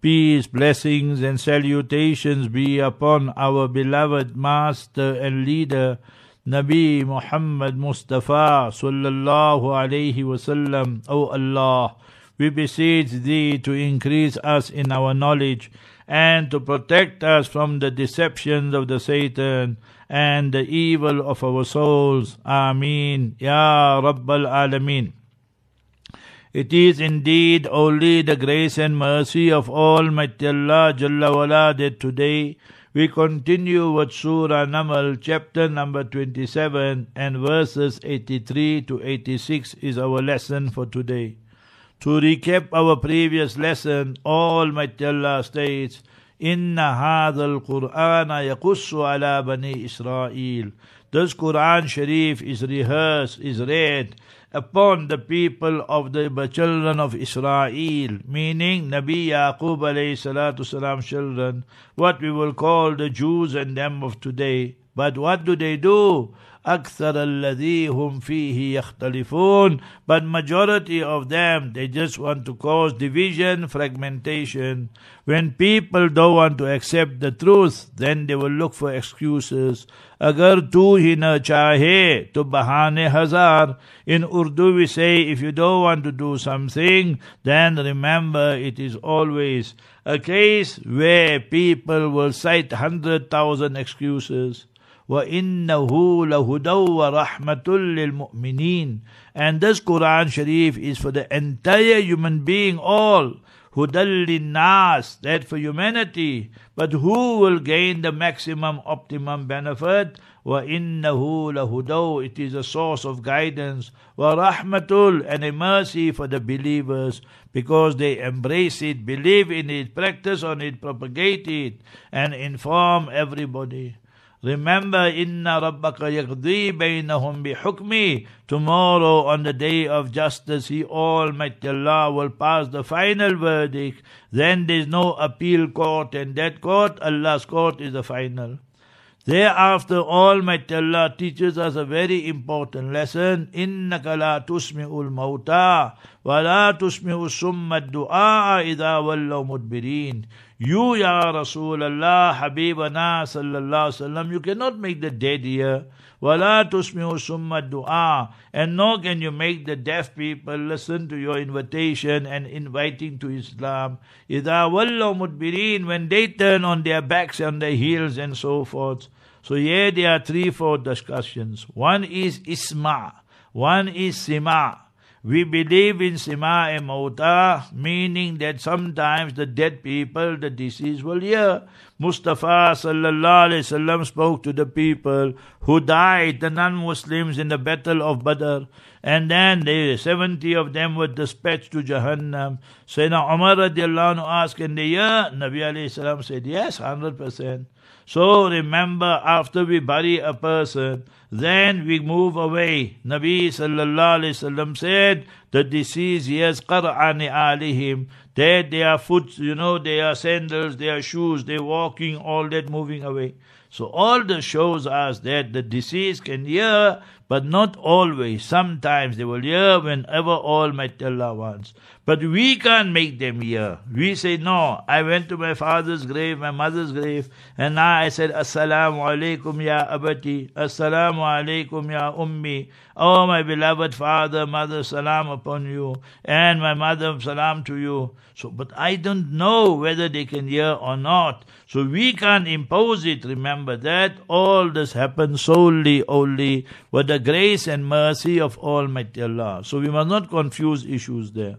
Peace, blessings, and salutations be upon our beloved Master and Leader, Nabi Muhammad Mustafa sallallahu alayhi wasallam. O Allah, we beseech Thee to increase us in our knowledge and to protect us from the deceptions of the Satan and the evil of our souls. Ameen. Ya Rabbal Alameen. It is indeed only the grace and mercy of Almighty Allah Jalla wala that today we continue with Surah Namal, chapter number 27 and verses 83 to 86 is our lesson for today. To recap our previous lesson, Almighty Allah states, إن هذا القرآن يقص على بني إسرائيل this Quran Sharif is rehearsed, is read upon the people of the children of Israel, meaning Nabi Yaqub salatu salam children, what we will call the Jews and them of today. But what do they do? أكثر الذي هم فيه يختلفون but majority of them they just want to cause division fragmentation when people don't want to accept the truth then they will look for excuses agar tu hi na chahe to bahane hazar in urdu we say if you don't want to do something then remember it is always a case where people will cite 100,000 excuses وَإِنَّهُ لَهُدًى وَرَحْمَةٌ لِلْمُؤْمِنِينَ And this Quran Sharif is for the entire human being, all. هُدًى nas that for humanity. But who will gain the maximum optimum benefit? وَإِنَّهُ لَهُدًى It is a source of guidance. وَرَحْمَةٌ And a mercy for the believers because they embrace it, believe in it, practice on it, propagate it, and inform everybody. Remember, inna rabbaka yaqdi bainahum bihukmi. Tomorrow, on the day of justice, He Almighty Allah will pass the final verdict. Then there is no appeal court, and that court, Allah's court, is the final. Thereafter, Almighty Allah teaches us a very important lesson. إِنَّكَ لَا تُسْمِعُ الْمَوْتَى وَلَا تُسْمِعُ السُّمَّ الدُّعَاءَ إِذَا وَلَّوْا مُدْبِرِينَ you, Ya Rasulullah, Habibana, Sallallahu Alaihi you cannot make the dead hear. Wala tusmi'u summa du'a. And nor can you make the deaf people listen to your invitation and inviting to Islam. Ida wallah mudbirin. When they turn on their backs and their heels and so forth. So here there are three, four discussions. One is isma. One is sima. We believe in sima and meaning that sometimes the dead people, the deceased will hear. Mustafa sallallahu alaihi wasallam spoke to the people who died, the non-Muslims in the battle of Badr, and then the seventy of them were dispatched to Jahannam. Sayyidina Umar anhu asked, "Can they hear?" Nabi alayhi salam said, "Yes, hundred percent." So remember, after we bury a person, then we move away. Nabi sallallahu alaihi wasallam said, the deceased hears qar'ani alihim, that their foot, you know, their sandals, their shoes, their walking, all that moving away. So all this shows us that the deceased can hear, but not always. Sometimes they will hear whenever Almighty Allah wants. But we can't make them hear. We say, no, I went to my father's grave, my mother's grave, and now I said, Assalamu alaikum ya abati, Assalamu alaikum ya ummi. Oh, my beloved father, mother, salam upon you, and my mother, salam to you. So, but I don't know whether they can hear or not. So we can't impose it. Remember that all this happens solely only with the grace and mercy of Almighty Allah. So we must not confuse issues there.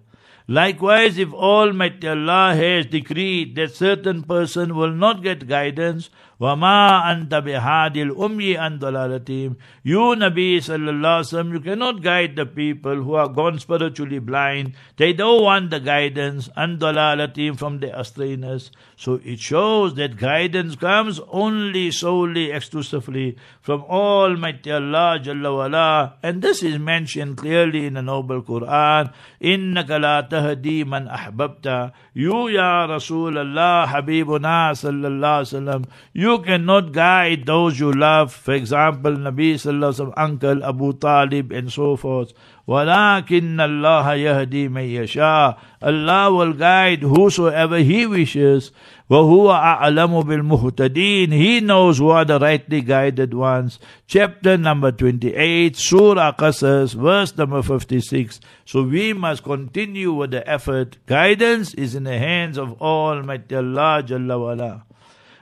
Likewise, if Almighty Allah has decreed that certain person will not get guidance, وَمَا أَنْتَ بِهَادِ الْأُمِّي أَنْ ضَلَالَتِهِمْ You, Nabi Sallallahu Alaihi Wasallam, you cannot guide the people who are gone spiritually blind. They don't want the guidance, and ضَلَالَتِهِمْ from their astrayness. So it shows that guidance comes only, solely, exclusively from Almighty Allah Jalla wala. And this is mentioned clearly in the Noble Quran. إِنَّكَ لَا تَهْدِي مَنْ أَحْبَبْتَ You, Ya Rasulullah, Habibuna Sallallahu Alaihi Wasallam, you you cannot guide those you love. For example, Nabi Sallallahu Alaihi Wasallam, uncle Abu Talib and so forth. وَلَكِنَّ اللَّهَ يَهْدِي مَن يَشَاءُ Allah will guide whosoever He wishes. وَهُوَ أَعْلَمُ بِالْمُهْتَدِينَ He knows who are the rightly guided ones. Chapter number 28, Surah Qasas, verse number 56. So we must continue with the effort. Guidance is in the hands of Almighty Allah Jalla wala.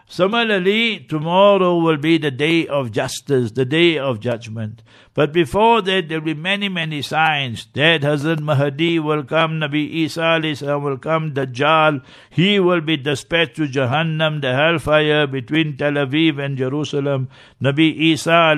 Similarly, tomorrow will be the day of justice, the day of judgment. But before that, there will be many, many signs that Hazrat Mahdi will come, Nabi Isa will come, Dajjal, he will be dispatched to Jahannam, the hellfire between Tel Aviv and Jerusalem. Nabi Isa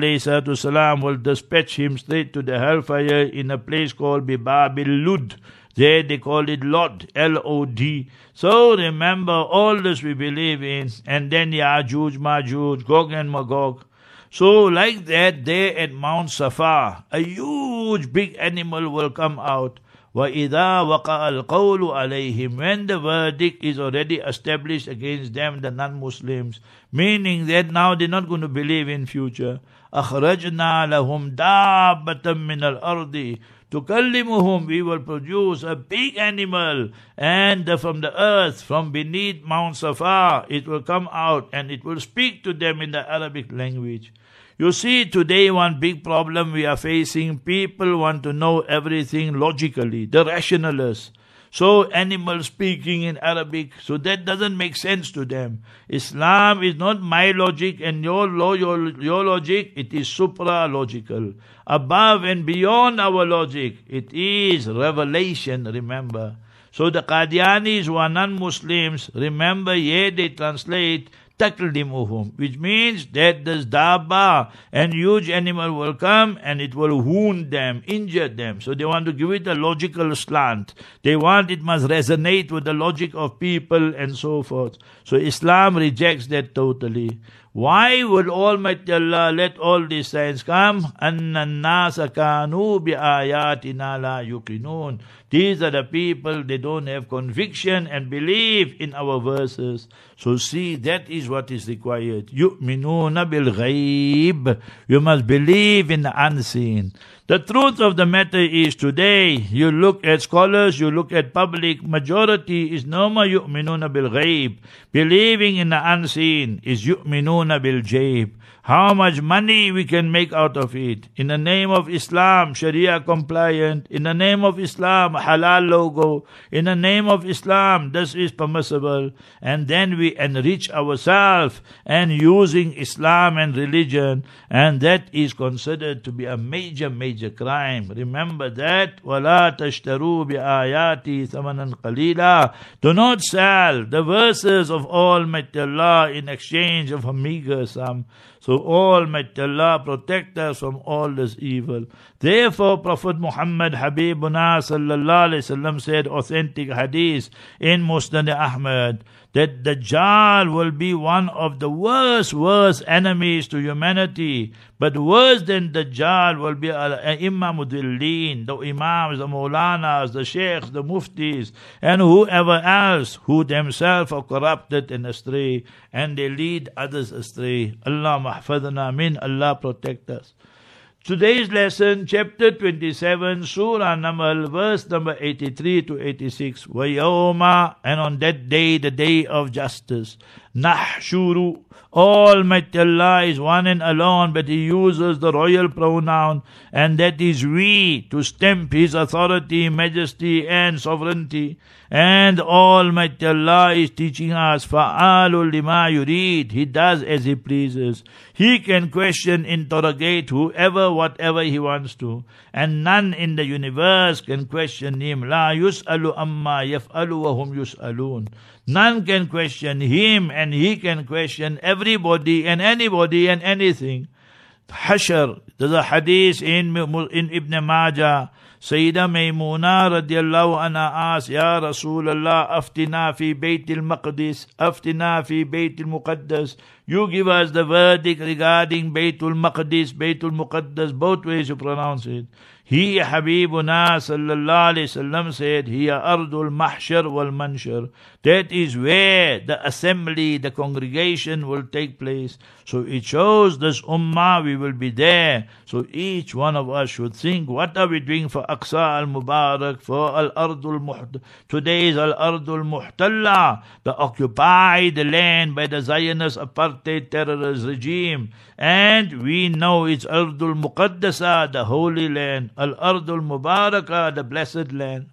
will dispatch him straight to the hellfire in a place called Bibabil Lud. There they call it Lod, L-O-D. So remember, all this we believe in, and then Yajuj, Majuj, Gog and Magog. So like that, there at Mount Safa, a huge big animal will come out. وَإِذَا وَقَعَ الْقَوْلُ عَلَيْهِمْ When the verdict is already established against them, the non-Muslims, meaning that now they're not going to believe in future. أَخْرَجْنَا لَهُمْ دَابَّةً مِّنَ الْأَرْضِ تكلمهم we will produce a big animal and from the earth from beneath Mount Safa it will come out and it will speak to them in the Arabic language you see today one big problem we are facing people want to know everything logically the rationalists so animals speaking in Arabic, so that doesn't make sense to them. Islam is not my logic and your, your, your logic, it is supra-logical. Above and beyond our logic, it is revelation, remember. So the Qadianis who are non-Muslims, remember, here they translate taklimuhum, which means that this daba and huge animal will come and it will wound them, injure them. So they want to give it a logical slant. They want it must resonate with the logic of people and so forth. So Islam rejects that totally. Why would Almighty Allah let all these signs come? أَنَّ النَّاسَ كَانُوا بِآيَاتِنَا لَا يُقِنُونَ These are the people, they don't have conviction and believe in our verses. So see, that is what is required. يُؤْمِنُونَ بِالْغَيْبِ You must believe in the unseen. The truth of the matter is today, you look at scholars, you look at public, majority is nama yu'minuna bil ghaib. Believing in the unseen is yu'minuna يستعينون بالجيب how much money we can make out of it. In the name of Islam, Sharia compliant. In the name of Islam, halal logo. In the name of Islam, this is permissible. And then we enrich ourselves and using Islam and religion. And that is considered to be a major, major crime. Remember that. وَلَا تَشْتَرُوا بِآيَاتِ ثَمَنًا قَلِيلًا Do not sell the verses of Almighty Allah in exchange of a meager sum. So Almighty Allah protect us from all this evil. Therefore Prophet Muhammad Habibuna sallallahu alayhi wasallam said authentic hadith in Musnad Ahmad that Dajjal will be one of the worst, worst enemies to humanity. But worse than Dajjal will be uh, Imam Mudillin, the Imams, the Maulanas, the Sheikhs, the Muftis, and whoever else who themselves are corrupted and astray, and they lead others astray. Allah mahfadna min, Allah protect us. Today's lesson, chapter 27, Surah number, verse number 83 to 86. Vayoma, and on that day, the day of justice, Nahshuru, Almighty Allah is one and alone, but He uses the royal pronoun, and that is we, to stamp His authority, majesty, and sovereignty. And Almighty Allah is teaching us, فَعَالٌ لِمَا يُرِيد He does as He pleases. He can question, interrogate whoever, whatever He wants to. And none in the universe can question Him. لَا يُسْأَلُ أَمَّا يَفْأَلُ وَهُمْ يُسْأَلُونَ None can question him and he can question everybody and anybody and anything. Hashr, there's a hadith in, in Ibn Majah. Sayyida Maymuna radiallahu anha asked, Ya Rasulullah, aftina fi Bayt al-Maqdis, aftina fi Bayt muqaddas. You give us the verdict regarding baytul maqdis, Bayt muqaddas, both ways you pronounce it. He, Habibuna sallallahu alayhi wasallam said, Hiya ardul mahshar wal manshar. That is where the assembly, the congregation will take place. So it shows this ummah, we will be there. So each one of us should think, what are we doing for Aqsa al-Mubarak, for al-Ardul Muht? Today is al-Ardul Muhtalla, the occupied land by the Zionist apartheid terrorist regime. And we know it's Ardul Muqaddasa, the holy land. Al-Ardul Mubarakah, the blessed land.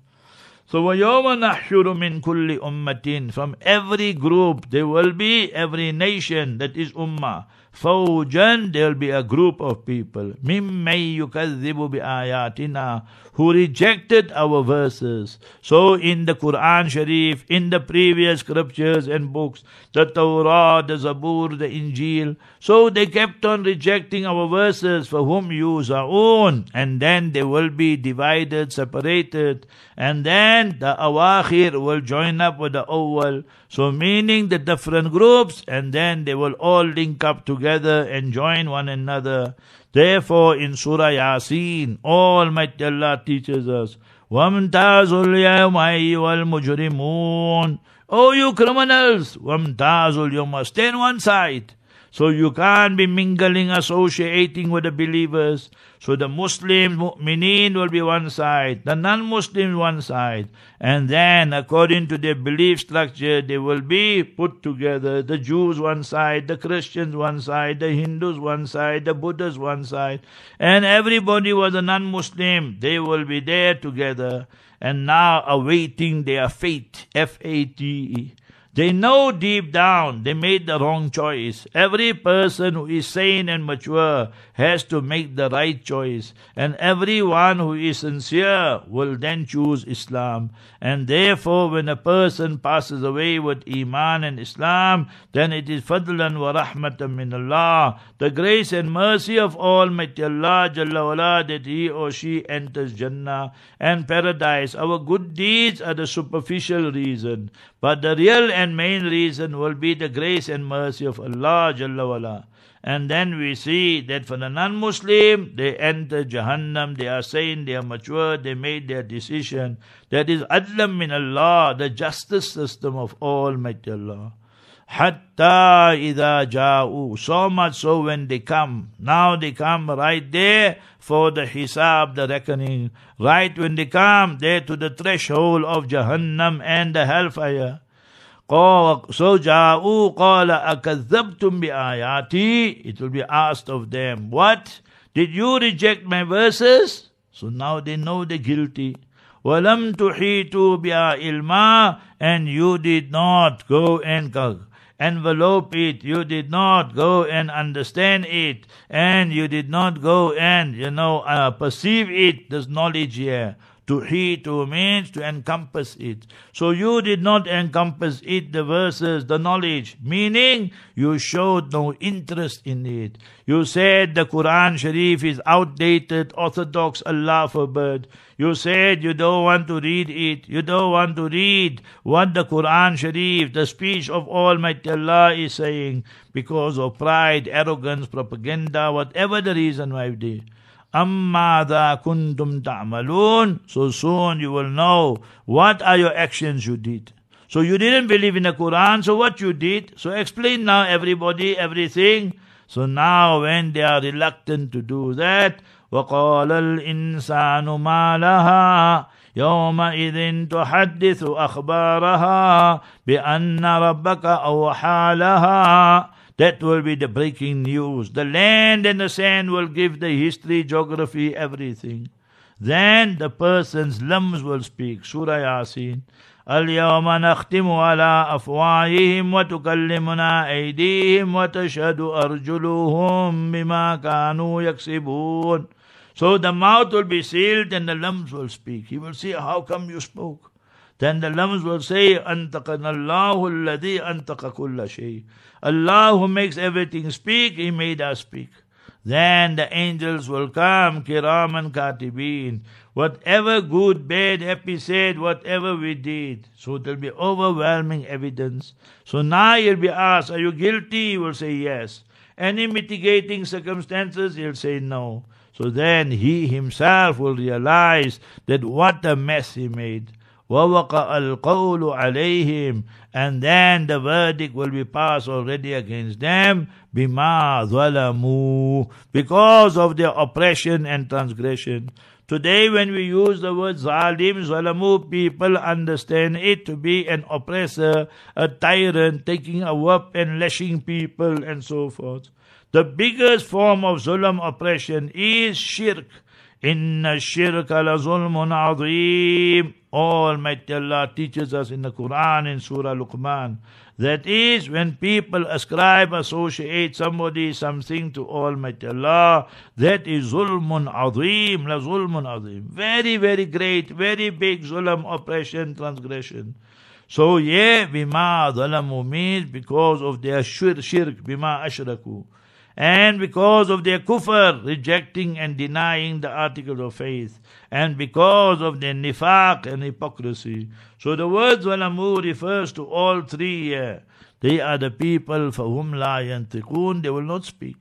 So وَيَوْمَ نَحْشُرُ مِنْ كُلِّ أُمَّةٍ From every group there will be every nation that is ummah. فوجا there will be a group of people ممن يكذب بآياتنا who rejected our verses. So in the Quran Sharif, in the previous scriptures and books, the Torah, the Zabur, the Injil, so they kept on rejecting our verses for whom you own, and then they will be divided, separated, and then the awakhir will join up with the awwal. So meaning the different groups, and then they will all link up together and join one another. Therefore, in Surah Yasin, Almighty Allah teaches us, وَامْتَازُوا الْيَوْمَ أَيُّهَا الْمُجْرِمُونَ Oh, you criminals! وَامْتَازُوا الْيَوْمَ Stay on one side. So you can't be mingling, associating with the believers. So the Muslims, mu'mineen will be one side, the non-Muslims one side. And then according to their belief structure, they will be put together. The Jews one side, the Christians one side, the Hindus one side, the Buddhists one side. And everybody was a non-Muslim. They will be there together. And now awaiting their fate. F-A-T-E. They know deep down they made the wrong choice. Every person who is sane and mature has to make the right choice. And everyone who is sincere will then choose Islam. And therefore, when a person passes away with Iman and Islam, then it is fadlan wa rahmatan min Allah, the grace and mercy of Almighty Allah Jalla wala, that he or she enters Jannah and paradise. Our good deeds are the superficial reason, but the real and main reason will be the grace and mercy of Allah Jalla wala. And then we see that for the non-Muslim, they enter Jahannam, they are sane, they are mature, they made their decision. That is adlam min Allah, the justice system of Almighty Allah. Hatta ida ja'u. So much so when they come. Now they come right there for the hisab, the reckoning. Right when they come there to the threshold of Jahannam and the hellfire. So ja'u qala akadhabtum bi ayati. It will be asked of them, what? Did you reject my verses? So now they know the guilty. وَلَمْ تُحِيطُوا بِهَا ilma, And you did not go and envelope it. You did not go and understand it. And you did not go and, you know, uh, perceive it, this knowledge here. To to means to encompass it. So you did not encompass it, the verses, the knowledge, meaning you showed no interest in it. You said the Quran Sharif is outdated, orthodox, Allah forbid. You said you don't want to read it. You don't want to read what the Quran Sharif, the speech of Almighty Allah is saying because of pride, arrogance, propaganda, whatever the reason why they أَمَّاذَا كُنْتُمْ تَعْمَلُونَ So soon you will know what are your actions you did. So you didn't believe in the Quran, so what you did? So explain now everybody, everything. So now when they are reluctant to do that, وَقَالَ الْإِنسَانُ مَا لَهَا يومئذ تحدث أخبارها بأن ربك أوحى لها That will be the breaking news. The land and the sand will give the history, geography, everything. Then the person's limbs will speak. Surah Yasin. اليوم نختم على أفواههم وتكلمنا أيديهم وتشهد أرجلهم بما كانوا يكسبون So the mouth will be sealed and the limbs will speak. He will say, how come you spoke? Then the lambs will say, Antakanallahu alladhi antaka kulla shay. Allah who makes everything speak, He made us speak. Then the angels will come, kiraman katibin. Whatever good, bad, happy, sad, whatever we did. So there'll be overwhelming evidence. So now you'll be asked, are you guilty? He will say yes. Any mitigating circumstances? He'll say no. So then he himself will realize that what a mess he made. وَوَقَعَ الْقَوْلُ عَلَيْهِمْ And then the verdict will be passed already against them بِمَا ظَلَمُوا Because of their oppression and transgression. Today when we use the word zalim, zalamu, people understand it to be an oppressor, a tyrant, taking a whip and lashing people and so forth. The biggest form of zulm oppression is shirk. Shirka la zulmun azim. Almighty Allah teaches us in the Quran in Surah Luqman. That is when people ascribe, associate somebody, something to Almighty Allah. That is zulmun azim, la zulmun azim. Very, very great, very big zulm, oppression, transgression. So yeah, bima zalamu means because of their shirk bima ashraku and because of their kufr, rejecting and denying the articles of faith, and because of their nifaq and hypocrisy. So the word walamu refers to all three here. They are the people for whom la yantiqun, they will not speak.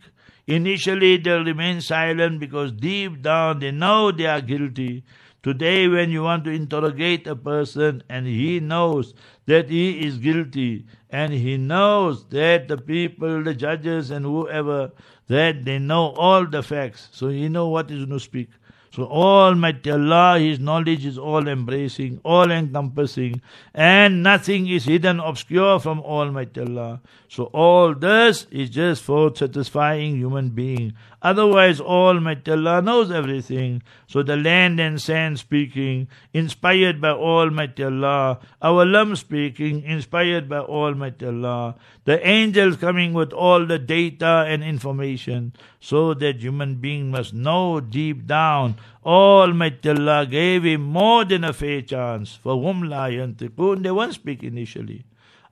Initially they'll remain silent because deep down they know they are guilty. Today, when you want to interrogate a person and he knows that he is guilty and he knows that the people, the judges and whoever, that they know all the facts, so he know what is to speak. So Almighty Allah, His knowledge is all embracing, all encompassing, and nothing is hidden, obscure from Almighty Allah. So all this is just for satisfying human being. Otherwise, Almighty Allah knows everything. So the land and sand speaking, inspired by Almighty Allah. Our lamb speaking, inspired by Almighty Allah. The angels coming with all the data and information, so that human being must know deep down. Almighty Allah gave him more than a fair chance. For whom la yantiqun, they won't speak initially.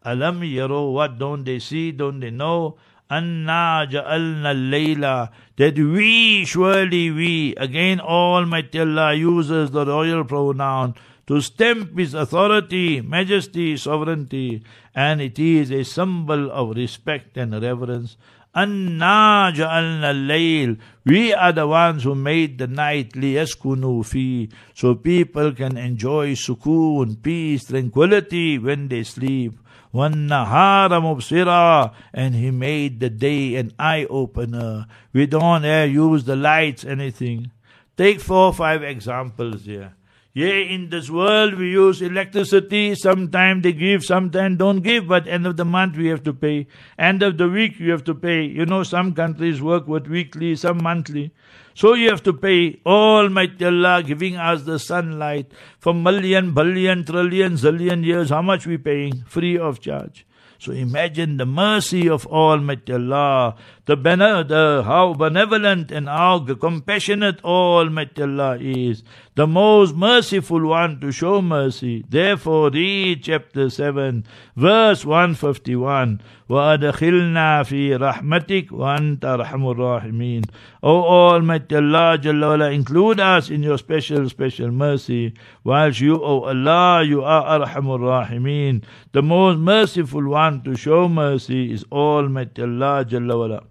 Alam yaro, what don't they see, don't they know? Anna ja'alna layla, that we, surely we, again Almighty Allah uses the royal pronoun to stamp His authority, majesty, sovereignty, and it is a symbol of respect and reverence. Anna ja'alna layl, we are the ones who made the night liyaskunu fi, so people can enjoy sukoon, peace, tranquility when they sleep. وَالنَّهَارَ مُبْصِرًا And He made the day an eye-opener. We don't uh, use the lights, anything. Take four or five examples here. Yeah, in this world we use electricity. Sometimes they give, sometimes don't give. But end of the month we have to pay. End of the week you have to pay. You know, some countries work with weekly, some monthly. So you have to pay Almighty Allah giving us the sunlight for million, billion, trillion, zillion years. How much we paying? Free of charge. So imagine the mercy of Almighty Allah, the, bene- the how benevolent and how compassionate Almighty Allah is, the most merciful one to show mercy. Therefore, read chapter 7, verse 151. وَأَدْخِلْنَا فِي رَحْمَتِكَ وَأَنْتَ أَرْحَمُ الرَّاحِمِينَ O Almighty Allah, Jalla wala, include us in your special, special mercy. Whilst you, O Allah, you are Arhamur Rahimeen. The most merciful one to show mercy is Almighty Allah, Jalla wala.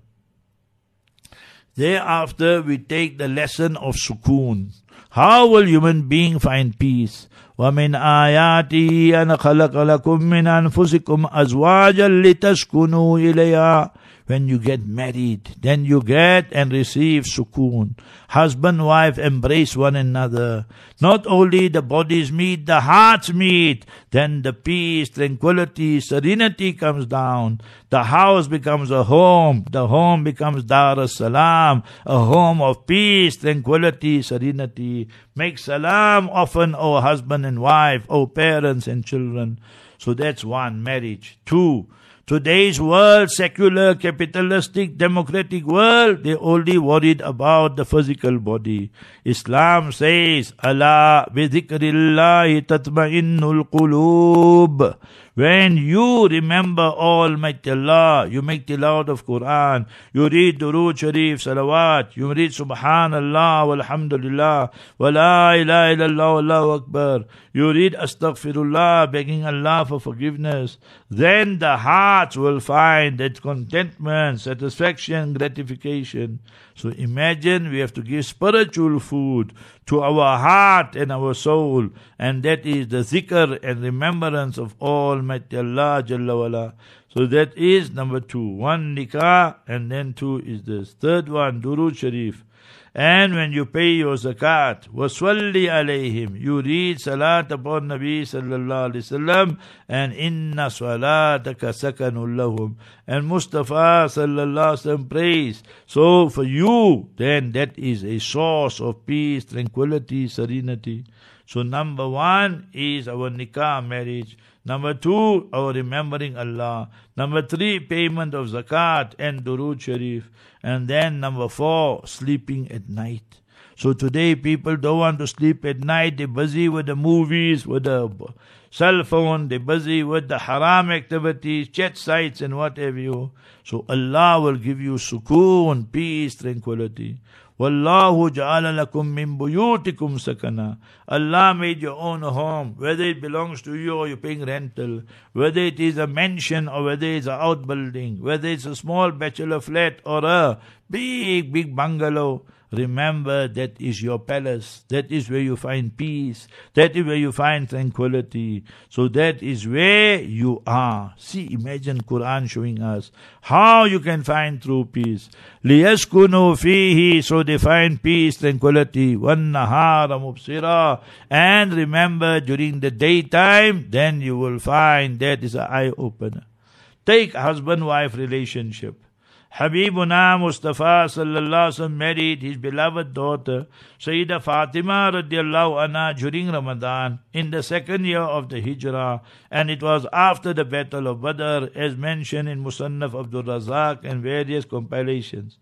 Thereafter, we take the lesson of sukoon. How will human being find peace? ومن آياته أن خلق لكم من أنفسكم أزواجا لتسكنوا إليها when you get married. Then you get and receive sukoon. Husband, wife embrace one another. Not only the bodies meet, the hearts meet. Then the peace, tranquility, serenity comes down. The house becomes a home. The home becomes Dar es Salam, a home of peace, tranquility, serenity. Make salam often, O husband and wife, O parents and children. So that's one, marriage. Two, Today's world, secular, capitalistic, democratic world, they only worried about the physical body. Islam says, Allah bi dhikrillahi tatma'innul qulub. When you remember Almighty Allah, you make the tilawat of Quran, you read Durood Sharif, Salawat, you read Subhanallah, Walhamdulillah, Wa la ilaha illallah, Allahu Akbar, you read Astaghfirullah, begging Allah for forgiveness, then the heart will find that contentment, satisfaction, gratification. So imagine we have to give spiritual food to our heart and our soul, and that is the zikr and remembrance of Almighty Allah Jalla wala. So that is number two. One nikah, and then two is this. Third one, Durood Sharif. And when you pay your zakat, waswalli alayhim, you read salat upon Nabi sallallahu alayhi wasallam, and inna salataka sakanul. And Mustafa sallallahu alayhi wasallam prays. So for you, then that is a source of peace, tranquility, serenity. So number one is our nikah marriage. Number two, our remembering Allah. Number three, payment of zakat and durood sharif. And then number four, sleeping at night. So today people don't want to sleep at night. They're busy with the movies, with the cell phone. They're busy with the haram activities, chat sites and whatever you. So Allah will give you sukoon, peace, tranquility. Wallahu ja'ala lakum min buyutikum sakana. Allah made your own home, whether it belongs to you or you're paying rental, whether it is a mansion or whether it's an outbuilding, whether it's a small bachelor flat or a big, big bungalow. Remember that is your palace. That is where you find peace. That is where you find tranquility. So that is where you are. See, imagine Quran showing us how you can find true peace. لِيَسْكُنُوا فِيهِ So they find peace, tranquility. وَالنَّهَارَ مُبْصِرًا And remember during the daytime, then you will find that is an eye-opener. Take husband-wife relationship. Habibuna Mustafa sallallahu alaihi wasallam married his beloved daughter Sayyida Fatima radiallahu anha during Ramadan in the second year of the Hijrah and it was after the battle of Badr as mentioned in Musannaf Abdul Razak and various compilations.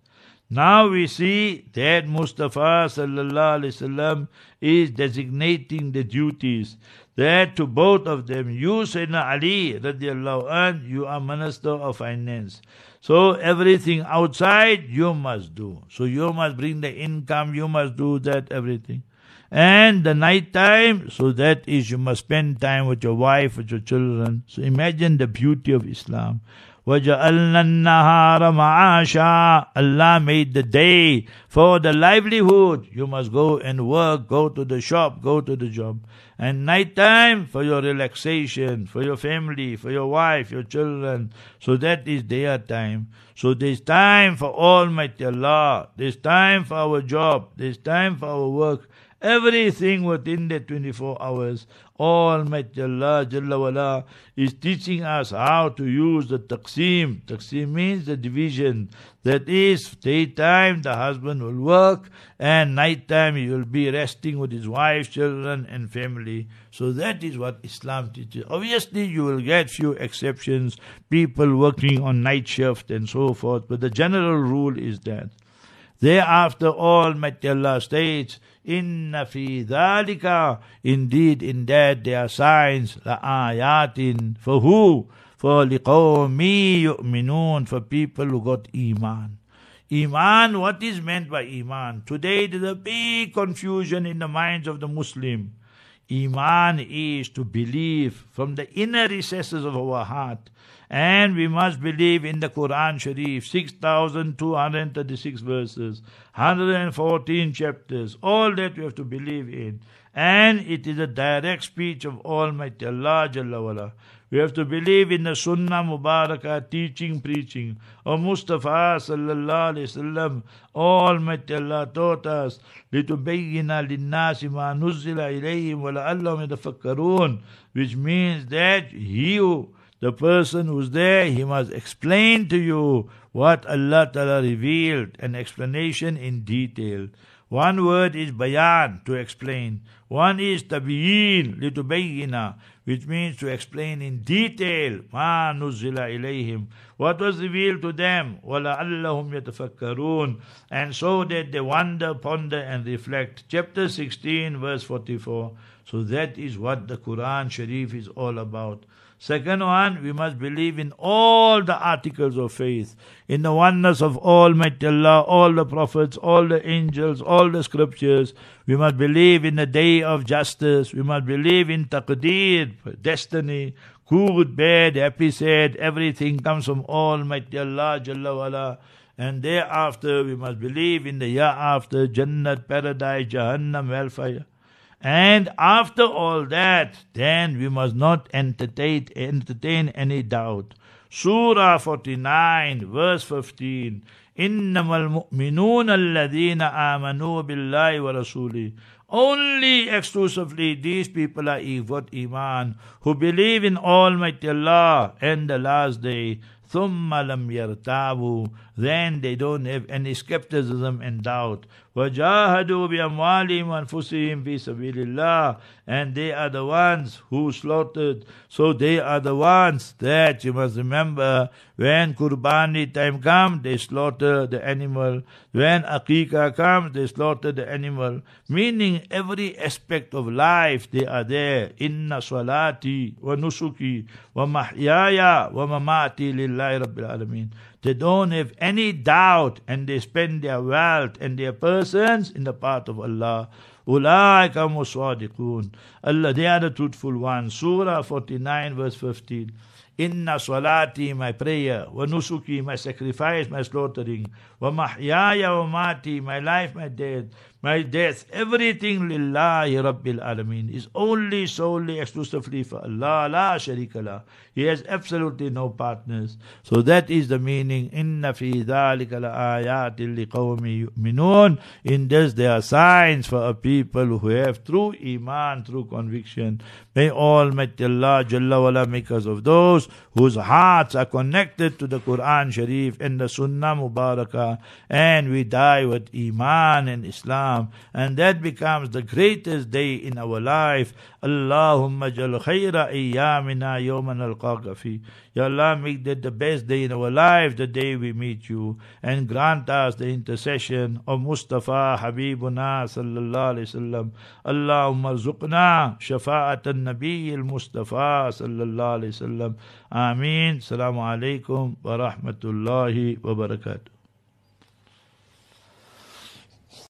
Now we see that Mustafa sallallahu alaihi wasallam is designating the duties that to both of them, you Sayyidina Ali radiallahu anh, you are Minister of Finance. So everything outside you must do. So you must bring the income, you must do that, everything. And the night time, so that is you must spend time with your wife, with your children. So imagine the beauty of Islam. وَجَعَلْنَا النَّهَارَ مَعَاشًا Allah made the day for the livelihood. You must go and work, go to the shop, go to the job. And night time for your relaxation, for your family, for your wife, your children. So that is their time. So there's time for Almighty Allah. There's time for our job. There's time for our work. Everything within the 24 hours. Almighty Allah Jalla wala is teaching us how to use the taqsim. Taqsim means the division. That is, daytime the husband will work and nighttime he will be resting with his wife, children and family. So that is what Islam teaches. Obviously you will get few exceptions, people working on night shift and so forth, but the general rule is that. Thereafter Almighty Allah states, Inna fi dhalika, indeed in that there are signs, la ayatin, for who? For liqawmi yu'minun, for people who got iman. Iman, what is meant by Iman? Today there's a big confusion in the minds of the Muslim. Iman is to believe from the inner recesses of our heart And we must believe in the Quran Sharif, 6,236 verses, 114 chapters, all that we have to believe in. And it is a direct speech of Almighty Allah Jalla wala. We have to believe in the Sunnah Mubarakah teaching, preaching of Mustafa sallallahu alayhi wasallam. Almighty Allah taught us, لِتُبَيِّنَ لِلنَّاسِ مَا نُزِّلَ إِلَيْهِمْ وَلَعَلَّهُمْ يَتَفَكَّرُونَ Which means that he who the person who's there, he must explain to you what Allah Ta'ala revealed, an explanation in detail. One word is bayan, to explain. One is tabiyin, litubayyina, which means to explain in detail, ma nuzila ilayhim, what was revealed to them, وَلَعَلَّهُمْ يَتَفَكَّرُونَ And so that they wonder, ponder and reflect. Chapter 16, verse 44. So that is what the Quran Sharif is all about. Second one, we must believe in all the articles of faith, in the oneness of Almighty Allah, all the prophets, all the angels, all the scriptures. We must believe in the day of justice. We must believe in taqdeer, destiny, good, bad, happy, sad, everything comes from Almighty Allah Jalla wala. And thereafter we must believe in the year after, Jannat, Paradise, Jahannam, Hellfire. And after all that, then we must not entertain, entertain any doubt. Surah 49, verse 15. إنما المؤمنون الذين آمنوا بالله ورسوله only exclusively these people are what iman who believe in Almighty Allah and the last day ثم لم يرتابوا then they don't have any skepticism and doubt وَجَاهَدُوا بِأَمْوَالِهِمْ وَأَنفُسِهِمْ فِي سَبِيلِ اللَّهِ And they are the ones who slaughtered. So they are the ones that you must remember when Qurbani time comes, they slaughter the animal. When Aqiqah comes, they slaughter the animal. Meaning every aspect of life, they are there. Inna salati wa nusuki wa mahyaya wa mamati lillahi rabbil alameen. they don't have any doubt and they spend their wealth and their persons in the path of Allah. Ulaika muswadiqun. Allah, they are the truthful ones. Surah 49 verse 15. Inna salati, my prayer, wa nusuki, my sacrifice, my slaughtering, wa mahyaya wa mati, my life, my death, my death, everything lillahi rabbil alameen is only solely exclusively for Allah, la sharika la. He has absolutely no partners. So that is the meaning, inna fi dhalika la liqawmi yu'minun. In this there are signs for a people who have true iman, true conviction. May Almighty Allah Jalla wala make us of those whose hearts are connected to the Quran Sharif and the Sunnah Mubarakah and we die with iman and Islam and that becomes the greatest day in our life. Allahumma jal khayra ayyamina yawman alqaqa fi. Ya Allah, make that the best day in our life, the day we meet you, and grant us the intercession of Mustafa Habibuna sallallahu alayhi wasallam. Allahumma rzuqna shafa'at al-Nabi al-Mustafa sallallahu alayhi wasallam. Ameen. Assalamu wa rahmatullahi wa barakatuh.